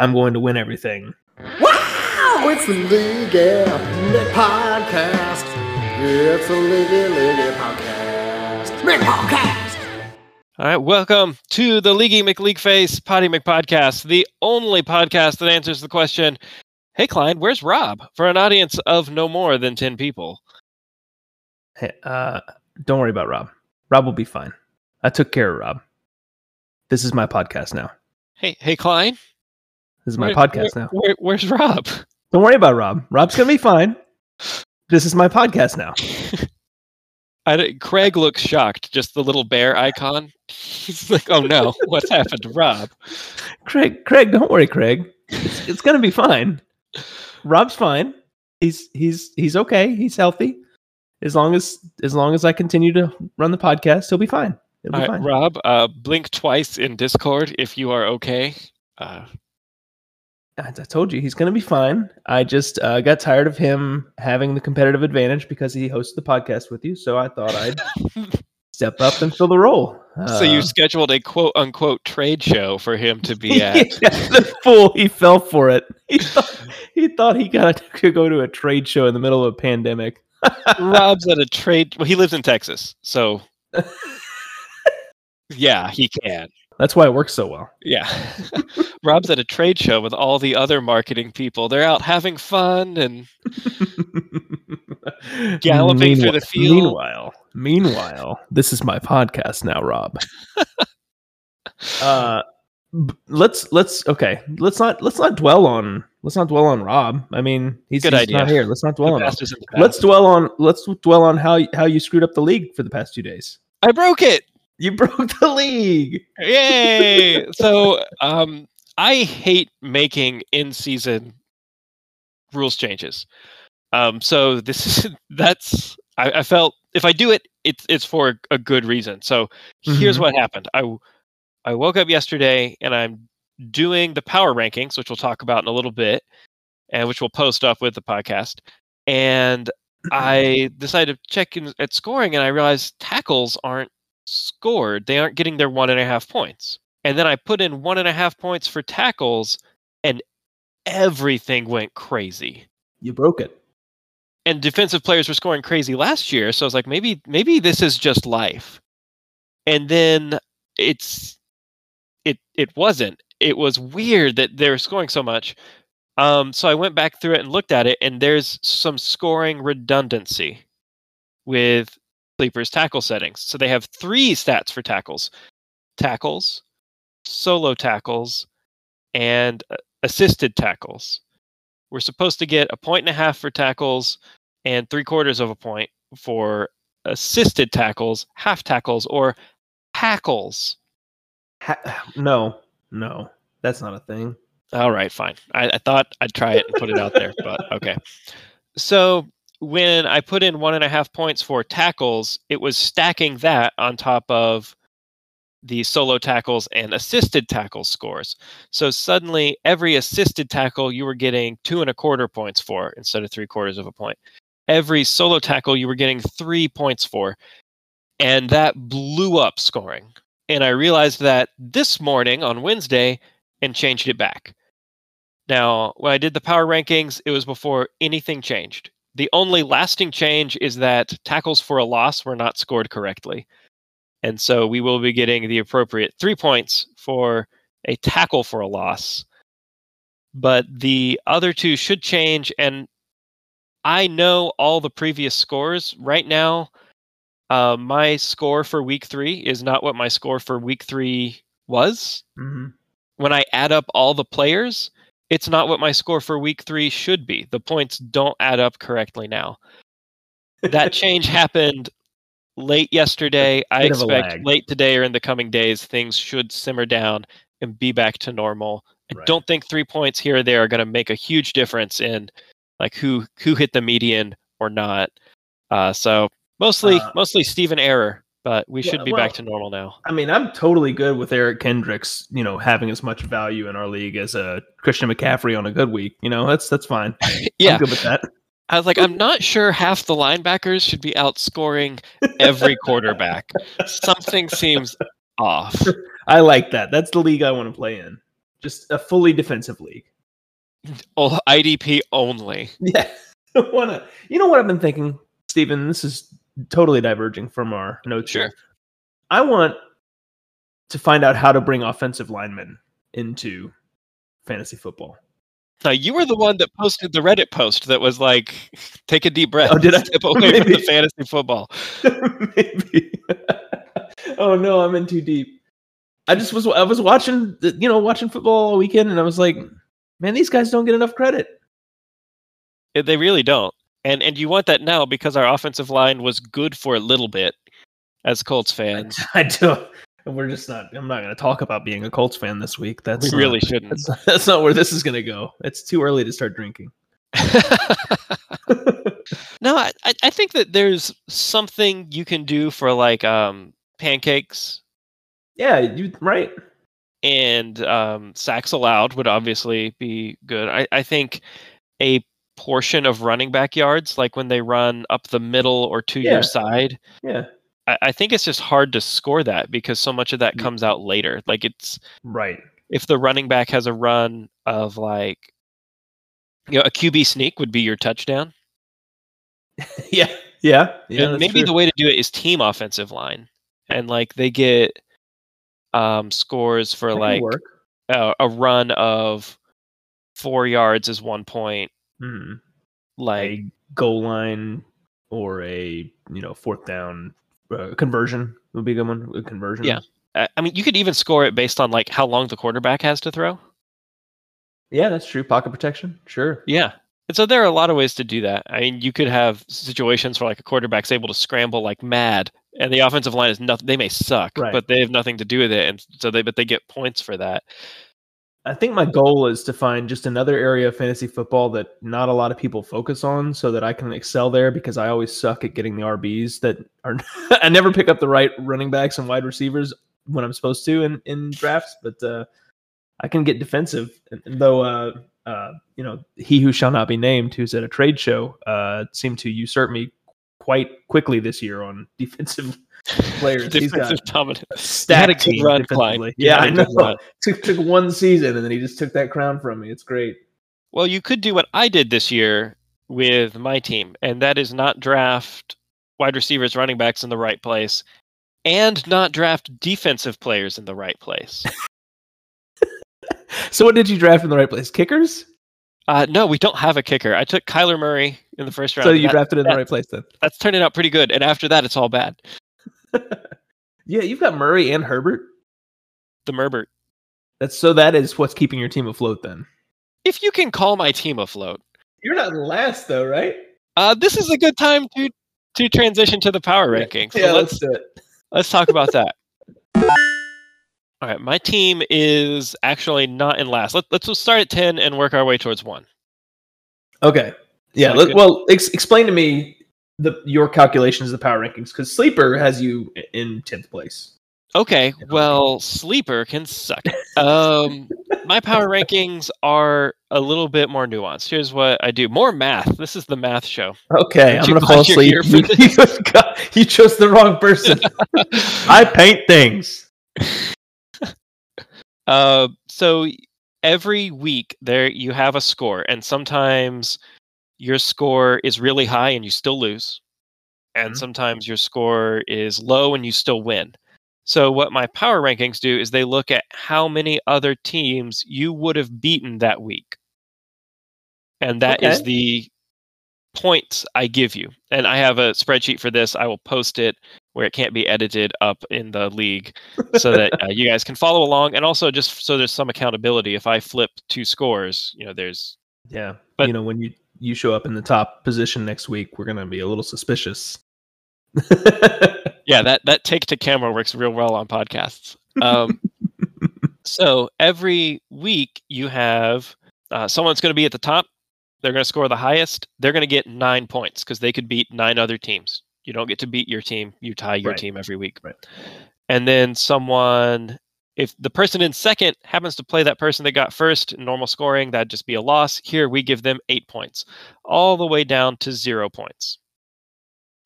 I'm going to win everything. Wow, it's the League Nick Podcast. It's the League League Podcast. Nick Podcast. All right, welcome to the Leaguey McLeagueface Potty McPodcast, the only podcast that answers the question, "Hey, Klein, where's Rob?" for an audience of no more than ten people. Hey, uh, don't worry about Rob. Rob will be fine. I took care of Rob. This is my podcast now. Hey, hey, Klein, This is my where- podcast where- now. where- where's Rob? Don't worry about Rob. Rob's gonna be fine. This is my podcast now. I Craig looks shocked. Just the little bear icon. He's like, "Oh no, what's happened to Rob?" Craig, Craig, don't worry, Craig. It's, it's gonna be fine. Rob's fine. He's he's he's okay. He's healthy. As long as as long as I continue to run the podcast, he'll be fine. It'll All be right, fine. Rob, uh, blink twice in Discord if you are okay. Uh, I told you, he's gonna be fine. I just uh, got tired of him having the competitive advantage because he hosted the podcast with you. So I thought I'd step up and fill the role. so you Uh, scheduled a quote unquote trade show for him to be at. yeah, the fool. He fell for it. He thought he, thought he got to go to a trade show in the middle of a pandemic. Rob's at a trade. Well, he lives in Texas, so yeah, he can. That's why it works so well. Yeah, Rob's at a trade show with all the other marketing people. They're out having fun, and Galloping through the field. Meanwhile, meanwhile, this is my podcast now, Rob. uh, let's let's okay. Let's not let's not dwell on let's not dwell on Rob. I mean, he's, Good he's idea. not here. Let's not dwell the on. Him. past is in the past. Let's dwell on let's dwell on how how you screwed up the league for the past two days. I broke it. You broke the league. Yay! so, um, I hate making in-season rules changes. Um, so this is that's I, I felt if I do it, it's it's for a good reason. So here's Mhm. what happened. I I woke up yesterday and I'm doing the power rankings, which we'll talk about in a little bit, and which we'll post up with the podcast. And I decided to check in at scoring, and I realized tackles aren't scored. They aren't getting their one and a half points. And then I put in one and a half points for tackles, and everything went crazy. You broke it. And defensive players were scoring crazy last year, so I was like, maybe maybe this is just life. And then it's it it wasn't. It was weird that they were scoring so much. Um, so I went back through it and looked at it, and there's some scoring redundancy with Sleeper's tackle settings. So they have three stats for tackles tackles, solo tackles, and uh, assisted tackles. We're supposed to get a point and a half for tackles and three quarters of a point for assisted tackles, half tackles, or hackles. Ha- no, no, that's not a thing. All right, fine. I, I thought I'd try it and put it out there, but okay. So when I put in one and a half points for tackles, it was stacking that on top of the solo tackles and assisted tackle scores. So suddenly, every assisted tackle you were getting two and a quarter points for instead of three quarters of a point. Every solo tackle you were getting three points for. And that blew up scoring. And I realized that this morning on Wednesday and changed it back. Now, when I did the power rankings, it was before anything changed. The only lasting change is that tackles for a loss were not scored correctly. And so we will be getting the appropriate three points for a tackle for a loss. But the other two should change. And I know all the previous scores. Right now, uh, my score for week three is not what my score for week three was hmm when I add up all the players, it's not what my score for week three should be. The points don't add up correctly now. That change happened late yesterday. I Bit of a expect late today or in the coming days, things should simmer down and be back to normal. I Right. don't think three points here or there are going to make a huge difference in like who who hit the median or not. Uh, so mostly Uh, mostly Stephen error, but we should well- be well, back to normal now. I mean, I'm totally good with Eric Kendricks, you know, having as much value in our league as a Christian McCaffrey on a good week. You know, that's that's fine. Yeah, I'm good with that. I was like, I'm not sure half the linebackers should be outscoring every quarterback. Something seems off. I like that. That's the league I want to play in. just a fully defensive league. Oh, IDP only. Yeah. Wanna, you know what I've been thinking, Stephen? This is totally diverging from our notes Sure. here. I want to find out how to bring offensive linemen into fantasy football. Now you were the one that posted the Reddit post that was like, "Take a deep breath. Oh, did I? Step away from the fantasy football." Maybe. oh no, I'm in too deep. I just was I was watching you know watching football all weekend and I was like, man, these guys don't get enough credit. They really don't. And and you want that now because our offensive line was good for a little bit as Colts fans. I do. And we're just not. I'm not going to talk about being a Colts fan this week. That's we not- really shouldn't. That's not, that's not where this is going to go. It's too early to start drinking. no, I, I I think that there's something you can do for like um pancakes yeah, you right. and um sacks allowed would obviously be good. I, I think a portion of running back yards, like when they run up the middle or to Yeah. your side, Yeah, I, I think it's just hard to score that because so much of that comes out later. Like it's right. if the running back has a run of like you know a QB sneak would be your touchdown. yeah, yeah, yeah. maybe true. the way to do it is team offensive line, and like they get um scores for That like work. uh, a run of four yards is one point. Hmm. Like a goal line or a you know fourth down uh, conversion would be a good one. A conversion. Yeah. I I mean, you could even score it based on like how long the quarterback has to throw. yeah, that's true. Pocket protection, sure. Yeah. And so there are a lot of ways to do that. I mean, you could have situations where like a quarterback's able to scramble like mad, and the offensive line is nothing. They may suck, Right. but they have nothing to do with it, and so they but they get points for that. I think my goal is to find just another area of fantasy football that not a lot of people focus on so that I can excel there because I always suck at getting the RBs that are I never pick up the right running backs and wide receivers when I'm supposed to in, in drafts, but uh, I can get defensive. And, though uh, uh, you know, he who shall not be named, who's at a trade show, uh, seemed to usurp me quite quickly this year on defensive players. He's got Defensive dominance. a had a good team run. Klein. You Yeah, I know. run. Took took one season and then he just took that crown from me. It's great. Well, you could do what I did this year with my team, and that is not draft wide receivers, running backs in the right place, and not draft defensive players in the right place. So what did you draft in the right place? Kickers? Uh, no, we don't have a kicker. I took Kyler Murray in the first round. So you That- drafted in the right place then. that's turning out pretty good, and after that, it's all bad. Yeah, you've got Murray and Herbert. The Merbert. That's so that is what's keeping your team afloat then. If you can call my team afloat, You're not last though, right? uh, this is a good time to to transition to the power rankings. So yeah, let's let's do it. Let's talk about that. All right, my team is actually not in last. Let, let's just start at 10 and work our way towards 1. Okay. Yeah. Let, well, ex- explain to me the your calculations of the power rankings because Sleeper has you in tenth place. Okay, well, Sleeper can suck. Um, my power rankings are a little bit more nuanced. Here's what I do more math. This is the math show. Okay, Aren't I'm gonna fall asleep. here You, you you chose the wrong person. I paint things. Uh, so every week there you have a score, and sometimes your score is really high and you still lose, and Mhm. sometimes your score is low and you still win. So what my power rankings do is they look at how many other teams you would have beaten that week, and that is Okay. the points I give you. And I have a spreadsheet for this. I will post it where it can't be edited up in the league so that uh, you guys can follow along and also just so there's some accountability if i flip two scores you know there's Yeah, But- you know when you you show up in the top position next week, we're gonna be a little suspicious. yeah that that take to camera works real well on podcasts um, so every week you have uh, someone's going to be at the top they're going to score the highest they're going to get nine points because they could beat nine other teams you don't get to beat your team you tie your Right. team every week Right. and then someone if the person in second happens to play that person that got first in normal scoring that'd just be a loss here we give them eight points all the way down to zero points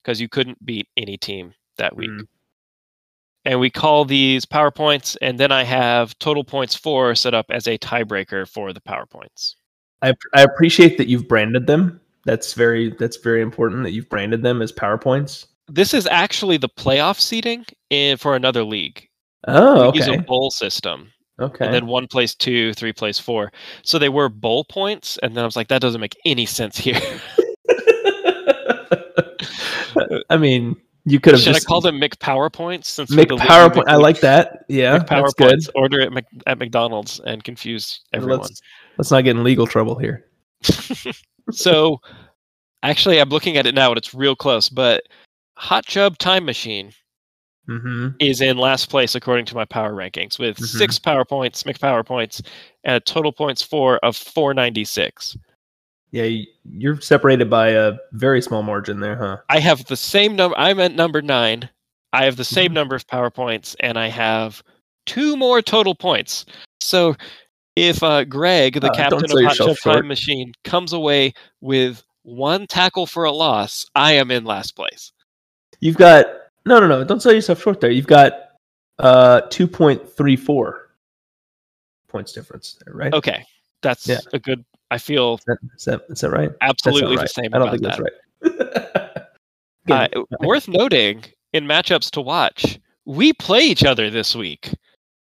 because you couldn't beat any team that week Mm. and we call these PowerPoints, and then I have total points four set up as a tiebreaker for the PowerPoints. I I appreciate that you've branded them. That's very that's very important that you've branded them as PowerPoints. This is actually the playoff seating in, for another league. Oh, We use a bowl system, Okay. and then one plays two, three plays four. So they were bowl points, and then I was like, that doesn't make any sense here. I mean, you could have Should just I call them McPowerpoints since we're make the league PowerPoint. I like that. Yeah, good. Order it Mc- at McDonald's and confuse everyone. Let's let's not get in legal trouble here. so actually i'm looking at it now and it's real close but hot chub time machine hmm is in last place according to my power rankings with Mhm. six power points mcpower points and a total points four of 496 Yeah, you're separated by a very small margin there, huh? i have the same number i'm at number nine i have the same Mhm. number of power points and i have two more total points so if uh, greg the Uh, captain of hot time machine comes away with one tackle for a loss i am in last place You've got no, no, no. Don't sell yourself short there. You've got uh two point three four points difference there, right? Okay, that's Yeah. a good. I feel Is that, is that is that right? Absolutely right. the same. I don't think that's that. right. Uh, worth noting in matchups to watch, we play each other this week,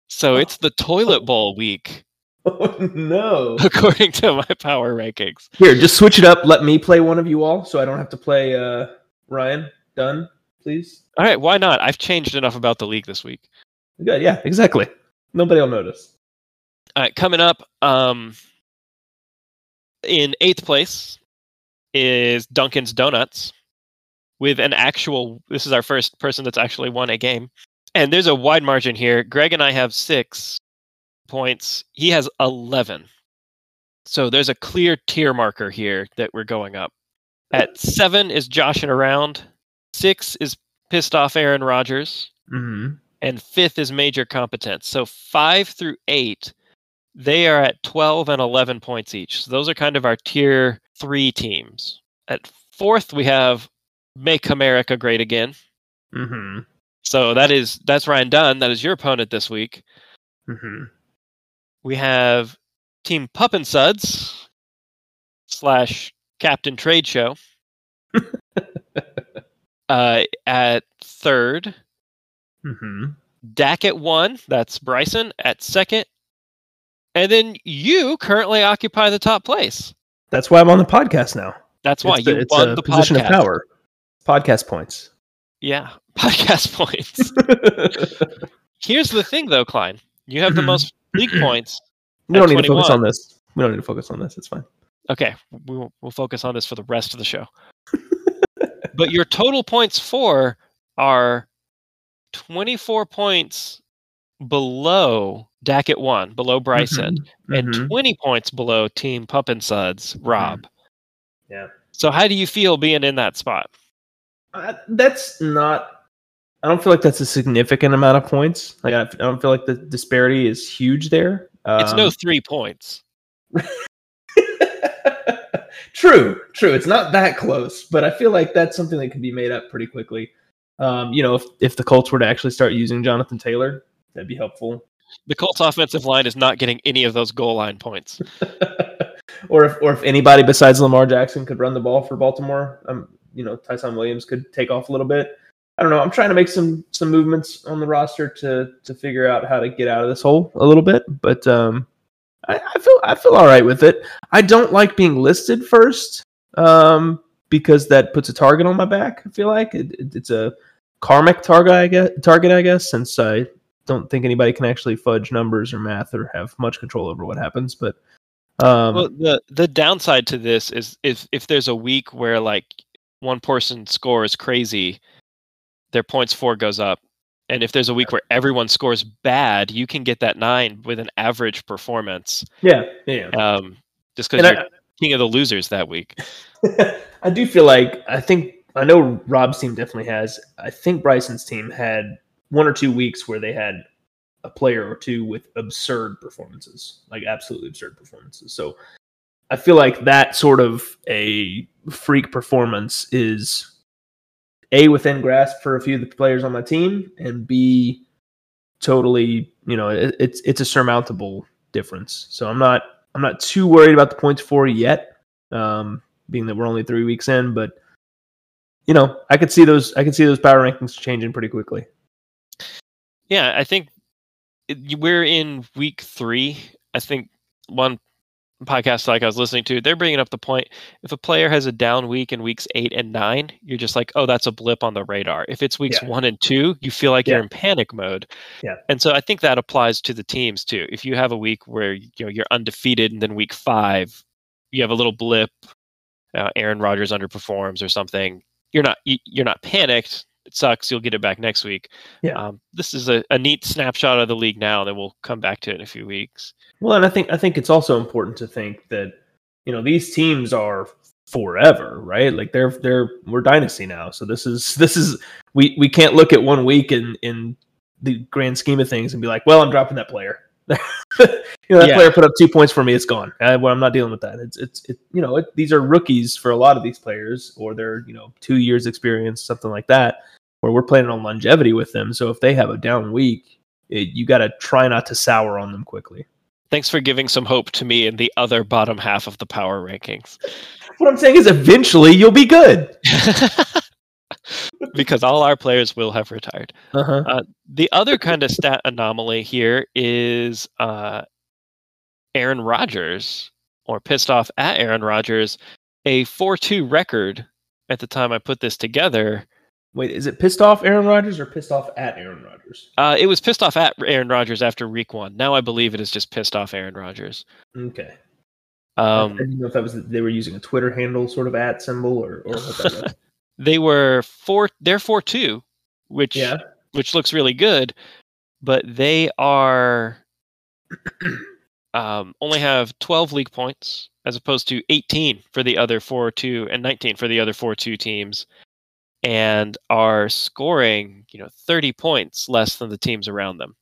so Oh. it's the toilet bowl week oh no! according to my power rankings. Here, just switch it up. Let me play one of you all, so I don't have to play uh Ryan. Done, please. All right, why not? I've changed enough about the league this week. Good. Yeah, exactly. Nobody will notice. All right, coming up, um, in eighth place is Duncan's Donuts with an actual. This is our first person that's actually won a game, and there's a wide margin here. Greg and I have six points. He has eleven. So there's a clear tier marker here that we're going up. At seven is joshing around. Six is pissed off Aaron Rodgers Mm-hmm. and fifth is major competence. So five through eight, they are at 12 and 11 points each. So those are kind of our tier three teams. At fourth, we have Make America Great Again. Mm-hmm. So that is that's Ryan Dunn. That is your opponent this week. Mm-hmm. We have Team Pup and Suds slash Captain Trade Show. uh, at third, Mm-hmm. Dak at one. That's Bryson at second. And then you currently occupy the top place. That's why I'm on the podcast now. That's why it's the- you it's won a the position podcast. of power. Podcast points. Yeah, podcast points. Here's the thing, though, Klein. You have the Mhm. most league points. we don't need to focus on this. We don't need to focus on this. It's fine. Okay, we'll, we'll focus on this for the rest of the show. But your total points for are 24 points below Dak at one, below Bryson, and Mhm. 20 points below Team Pup and Suds, Rob. Yeah. So how do you feel being in that spot? Uh, that's not. I don't feel like that's a significant amount of points. Like I, I don't feel like the disparity is huge there. It's no Um, three points. true, true. It's not that close, but I feel like that's something that can be made up pretty quickly. Um, you know, if if the Colts were to actually start using Jonathan Taylor, that'd be helpful. The Colts offensive line is not getting any of those goal line points. or if or if anybody besides Lamar Jackson could run the ball for Baltimore, um, you know, Ty'Son Williams could take off a little bit. I don't know. I'm trying to make some some movements on the roster to to figure out how to get out of this hole a little bit, but um, I, I feel I feel all right with it. I don't like being listed first, um, because that puts a target on my back. I feel like it, it- it's a karmic target. I guess target. I guess since I don't think anybody can actually fudge numbers or math or have much control over what happens, but. Um, well, the the downside to this is if if there's a week where like one person scores crazy, their points for goes up. And if there's a week where everyone scores bad, you can get that nine with an average performance. yeah, yeah. Um, just because you're king of the losers that week. I do feel like I think I know Rob's team definitely has. I think Bryson's team had one or two weeks where they had a player or two with absurd performances, like absolutely absurd performances. So I feel like that sort of a freak performance is a within grasp for a few of the players on my team, and b totally you know it, it's it's a surmountable difference. So I'm not I'm not too worried about the points for yet, um, being that we're only three weeks in. But you know, I could see those I could see those power rankings changing pretty quickly. Yeah, I think we're in week three. I think one podcast like I was listening to, they're bringing up the point if a player has a down week in weeks eight and nine, you're just like, oh, that's a blip on the radar. If it's weeks Yeah. one and two, you feel like Yeah. you're in panic mode. Yeah. And so I think that applies to the teams too. If you have a week where you know you're undefeated and then week five, you have a little blip, uh, Aaron Rodgers underperforms or something, you're not you- you're not panicked. It sucks. You'll get it back next week. Yeah. Um, this is a, a neat snapshot of the league now. Then we'll come back to it in a few weeks. Well, and I think I think it's also important to think that you know these teams are forever, right? Like they're they're we're dynasty now. So this is this is we we can't look at one week in in the grand scheme of things and be like, well, I'm dropping that player. You know that Yeah. player put up two points for me. It's gone. I, well, I'm not dealing with that. It's it's it, you know it, these are rookies for a lot of these players, or they're you know two years experience, something like that, where we're planning on longevity with them. So if they have a down week, it, you got to try not to sour on them quickly. Thanks for giving some hope to me in the other bottom half of the power rankings. What I'm saying is, eventually you'll be good. because all our players will have retired. Uh-huh. Uh, the other kind of stat anomaly here is uh, Aaron Rodgers, or pissed off at Aaron Rodgers, a 4 2 record at the time I put this together. Wait, is it pissed off Aaron Rodgers or pissed off at Aaron Rodgers? Uh, it was pissed off at Aaron Rodgers after week one. Now I believe it is just pissed off Aaron Rodgers. Okay. I Um, didn't know if that was they were using a Twitter handle sort of at symbol or, or what that was. they were four. They're four two, which yeah. which looks really good, but they are um, only have 12 league points as opposed to 18 for the other 4-2 and 19 for the other 4-2 teams and are scoring, you know, 30 points less than the teams around them.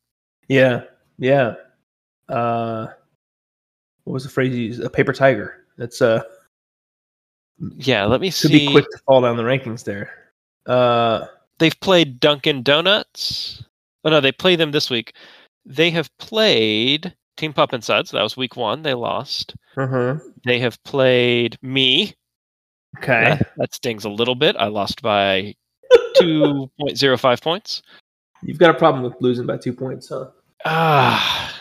Yeah. Yeah. Uh what was the phrase you used? A paper tiger. That's uh Yeah, let me could see. be quick to fall down the rankings there. Uh They've played Dunkin' Donuts. Oh no, they play them this week. They have played Team Pup and Suds. That was week one. They lost. uh-huh. They have played me, Okay. That, that stings a little bit. I lost by 2.05 points. You've got a problem with losing by two points, huh? Ah,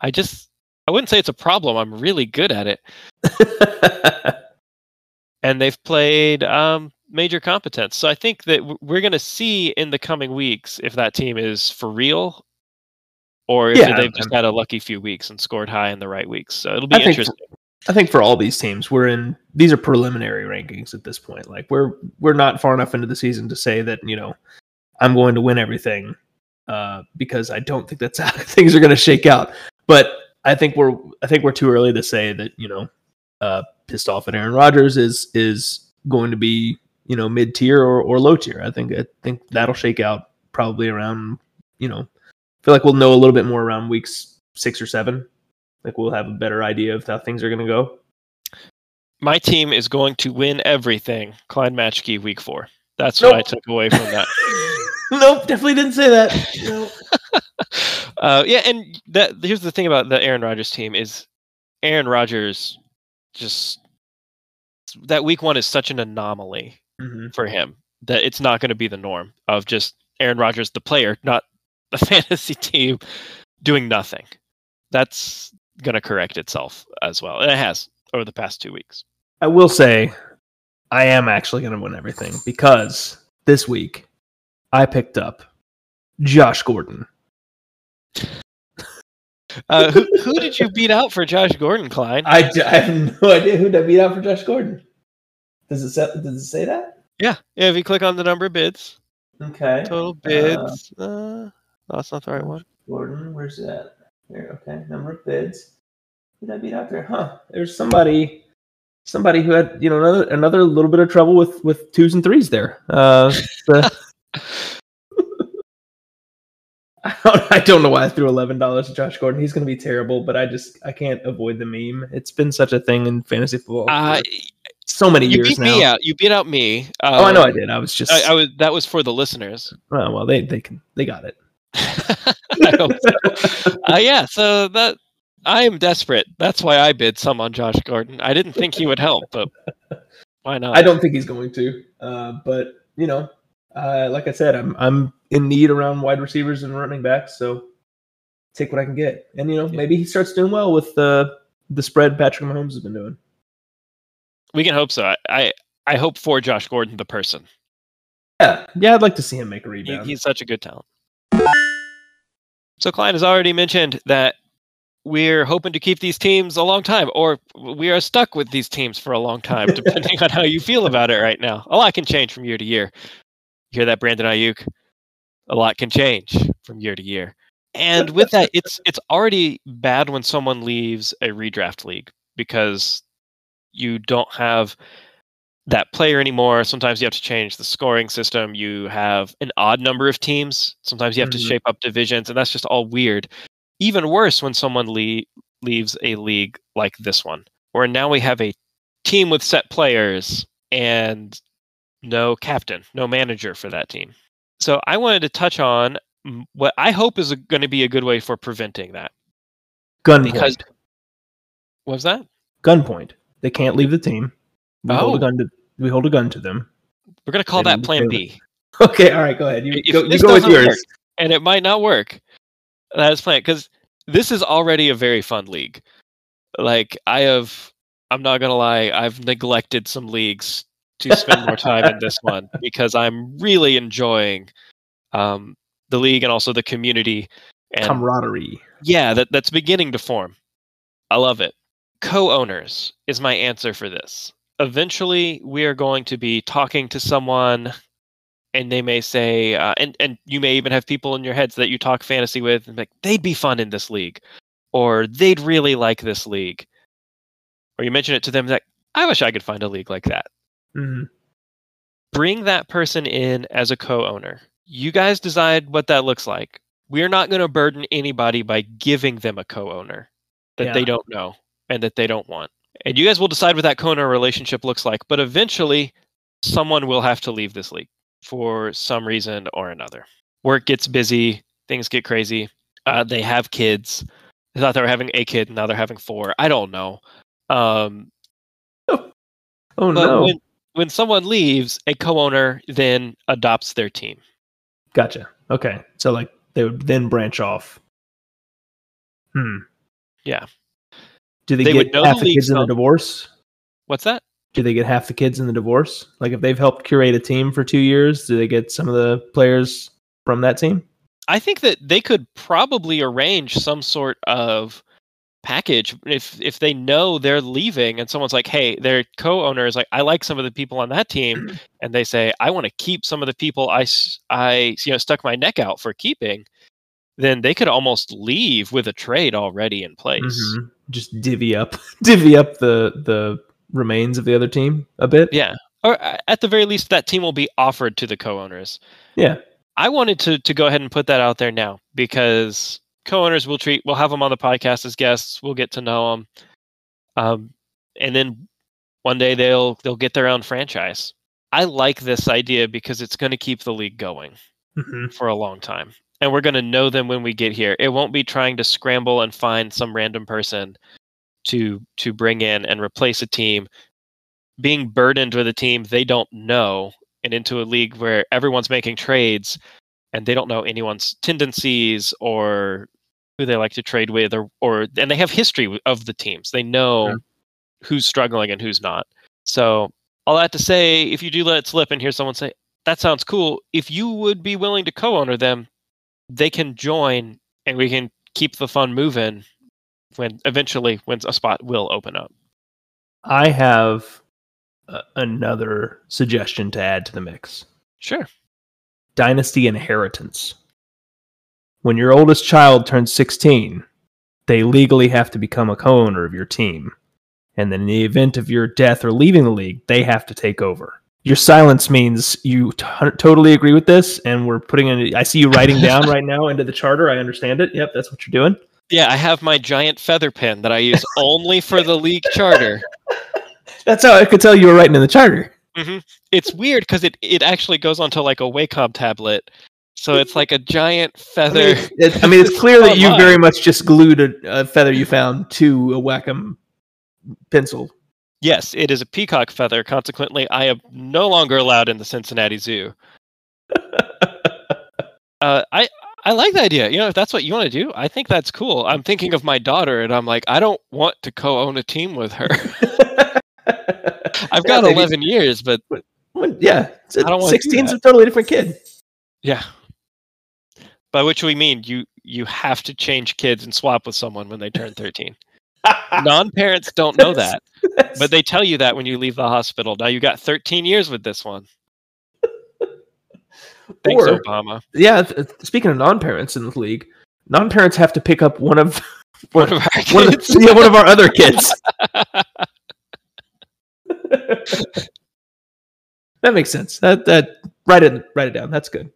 I just, I wouldn't say it's a problem. I'm really good at it. And they've played um, major competence. So I think that we're going to see in the coming weeks if that team is for real or if Yeah, they've just had a lucky few weeks and scored high in the right weeks. So it'll I be think- interesting. I think for all these teams, we're in these are preliminary rankings at this point. Like we're we're not far enough into the season to say that, you know, I'm going to win everything. Uh, because I don't think that's how things are gonna shake out. But I think we're I think we're too early to say that, you know, uh pissed off at Aaron Rodgers is is going to be, you know, mid tier or, or low tier. I think I think that'll shake out probably around, you know, I feel like we'll know a little bit more around weeks six or seven. Like we'll have a better idea of how things are gonna go. My team is going to win everything. Klein Matchkey week four. That's Nope. what I took away from that. nope, definitely didn't say that. No. uh, yeah, and that here's the thing about the Aaron Rodgers team is Aaron Rodgers just that week one is such an anomaly hmm for him that it's not going to be the norm of just Aaron Rodgers the player, not the fantasy team doing nothing. That's going to correct itself as well, and it has over the past two weeks. I will say, I am actually going to win everything because this week I picked up Josh Gordon. Uh, who, who did you beat out for Josh Gordon, Klein? I, I have no idea who that beat out for Josh Gordon. Does it say, does it say that? yeah, yeah. If you click on the number of bids, Okay. total bids. Uh, no, that's not the right one. Gordon, where's that? There. Okay. Number of bids. Who did I beat out there? Huh. There's somebody. Somebody who had, you know, another another little bit of trouble with with twos and threes there. Uh, the- I don't, know why I threw eleven dollars to Josh Gordon. He's going to be terrible, but I just I can't avoid the meme. It's been such a thing in fantasy football. Uh, so many You years beat now. me out. You beat out me. Oh, I know I Um, did. I was just. I, I was. That was for the listeners. well, well, they they can they got it. I hope so. Uh, yeah. So that I am desperate. That's why I bid some on Josh Gordon. I didn't think he would help, but why not? I don't think he's going to. Uh, but you know, uh, like I said, I'm I'm in need around wide receivers and running backs, so take what I can get. And you know, Yeah. maybe he starts doing well with the the spread Patrick Mahomes has been doing. We can hope so. I, I hope for Josh Gordon, the person. Yeah, yeah, I'd like to see him make a He, rebound. he's such a good talent. So Klein has already mentioned that we're hoping to keep these teams a long time, or we are stuck with these teams for a long time, depending on how you feel about it right now. A lot can change from year to year. You hear that, Brandon Aiyuk? A lot can change from year to year. And with that, it's it's already bad when someone leaves a redraft league because you don't have that player anymore. Sometimes you have to change the scoring system. You have an odd number of teams. Sometimes you have Mhm. to shape up divisions, and that's just all weird. Even worse when someone le- leaves a league like this one, where now we have a team with set players and no captain, no manager for that team. So I wanted to touch on what I hope is going to be a good way for preventing that. Gunpoint. Because what was that? Gunpoint. They can't leave the team. We hold Oh. a gun to we hold a gun to them. We're going to call that Plan B. Okay, all right, go ahead. You go, you go with yours. work, and it might not work. That is planned because this is already a very fun league. Like I have, I'm not gonna lie, I've neglected some leagues to spend more time in this one because I'm really enjoying um, the league and also the community. And Camaraderie. yeah, that that's beginning to form. I love it. Co-owners is my answer for this. Eventually, we are going to be talking to someone, and they may say, uh, and and you may even have people in your heads that you talk fantasy with, and like they'd be fun in this league, or they'd really like this league, or you mention it to them like, I wish I could find a league like that Mhm. bring that person in as a co-owner. You guys decide what that looks like. We're not going to burden anybody by giving them a co-owner that they don't know and that they don't want. And you guys will decide what that co-owner relationship looks like, but eventually someone will have to leave this league for some reason or another. Work gets busy, things get crazy. Uh, they have kids. They thought they were having a kid, and now they're having four. I don't know. Um, Oh no. when when someone leaves, a co-owner then adopts their team. Gotcha. Okay. So like they would then branch off. Hmm. Yeah. Do they, They get know the half the kids in the divorce? What's that? Do they get half the kids in the divorce? Like if they've helped curate a team for two years, do they get some of the players from that team? I think that they could probably arrange some sort of package if if they know they're leaving and someone's like, "Hey, their co-owner is like, I like some of the people on that team," and they say, "I want to keep some of the people i i you know stuck my neck out for keeping." Then they could almost leave with a trade already in place. Mhm. Just divvy up, divvy up the the remains of the other team a bit. Yeah. Or uh, at the very least, that team will be offered to the co-owners. Yeah. I wanted to to go ahead and put that out there now because co-owners we'll treat we'll have them on the podcast as guests. We'll get to know them, um, and then one day they'll they'll get their own franchise. I like this idea because it's going to keep the league going Mhm. for a long time, and we're going to know them when we get here. It won't be trying to scramble and find some random person to to bring in and replace a team, being burdened with a team they don't know and into a league where everyone's making trades and they don't know anyone's tendencies or who they like to trade with or or and they have history of the teams. They know Sure. who's struggling and who's not. So all that to say, if you do let it slip and hear someone say, that sounds cool, if you would be willing to co-owner them, they can join and we can keep the fun moving when eventually when a spot will open up. I have uh, another suggestion to add to the mix. Sure. Dynasty inheritance. When your oldest child turns 16, they legally have to become a co owner of your team. And then in the event of your death or leaving the league, they have to take over. Your silence means you t- totally agree with this, and we're putting in. I see you writing down right now into the charter. I understand it. Yep, that's what you're doing. Yeah, I have my giant feather pen that I use only for the league charter. That's how I could tell you were writing in the charter. Mm-hmm. It's weird because it it actually goes onto like a Wacom tablet, so it's like a giant I feather. mean, it's, it- I mean, it's clear that you very much just glued a, a feather you found to a Wacom pencil. Yes, it is a peacock feather. Consequently, I am no longer allowed in the Cincinnati Zoo. Uh, I I like the idea. You know, if that's what you want to do, I think that's cool. I'm thinking of my daughter, and I'm like, I don't want to co-own a team with her. I've got maybe- 11 years, but Well, yeah, it's I don't wanna do 16's a totally different kid. yeah. By which we mean you you have to change kids and swap with someone when they turn 13. Non-parents don't know that, but they tell you that when you leave the hospital. Now you got 13 years with this one. Thanks, Or- Obama. yeah. th- Speaking of non-parents in the league, non-parents have to pick up one of One of our one of, the, yeah, one of our other kids. that makes sense. That that write it write it down. That's good.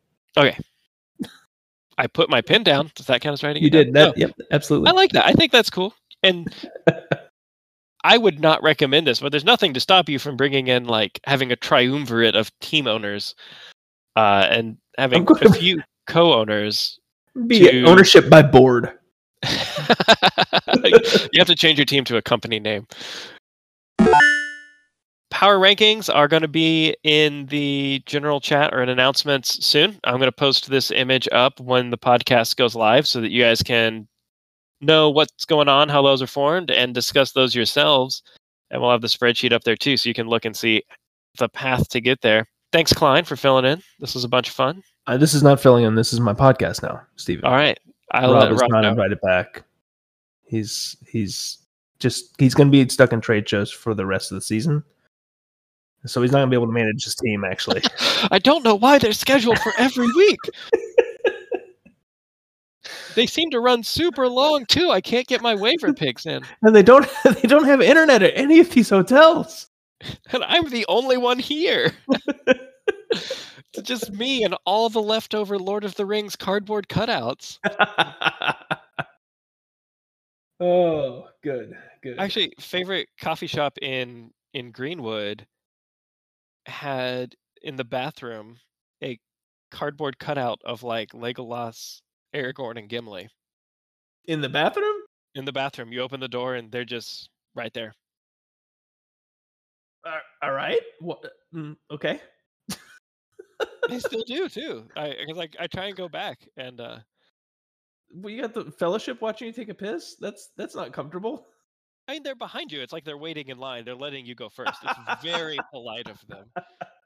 I put my pin down. Does that count as writing? You it did that. No. Yep, absolutely. I like that. I think that's cool. And I would not recommend this, but there's nothing to stop you from bringing in like having a triumvirate of team owners uh, and having a few co-owners. Be to- ownership by board. you have to change your team to a company name. Power rankings are going to be in the general chat or in announcements soon. I'm going to post this image up when the podcast goes live so that you guys can know what's going on, how those are formed, and discuss those yourselves. And we'll have the spreadsheet up there too so you can look and see the path to get there. Thanks, Klein, for filling in. This was a bunch of fun. Uh, this is not filling in. This is my podcast now, Steven. All right. I'll Rob is Rob not know. invited back. He's he's just he's going to be stuck in trade shows for the rest of the season. So he's not going to be able to manage his team. Actually, I don't know why they're scheduled for every week. they seem to run super long too. I can't get my waiver picks in, and they don't they don't have internet at any of these hotels. and I'm the only one here. it's just me and all the leftover Lord of the Rings cardboard cutouts. oh, good, good. Actually, favorite coffee shop in in Greenwood had in the bathroom a cardboard cutout of like Legolas, Aragorn, and Gimli. in the bathroom. in the bathroom. You open the door and they're just right there. Uh, all right. What? mm, okay. They still do too. I I, I try and go back and uh Well, you got the fellowship watching you take a piss. That's that's not comfortable. I mean they're behind you. It's like they're waiting in line. They're letting you go first. It's very polite of them.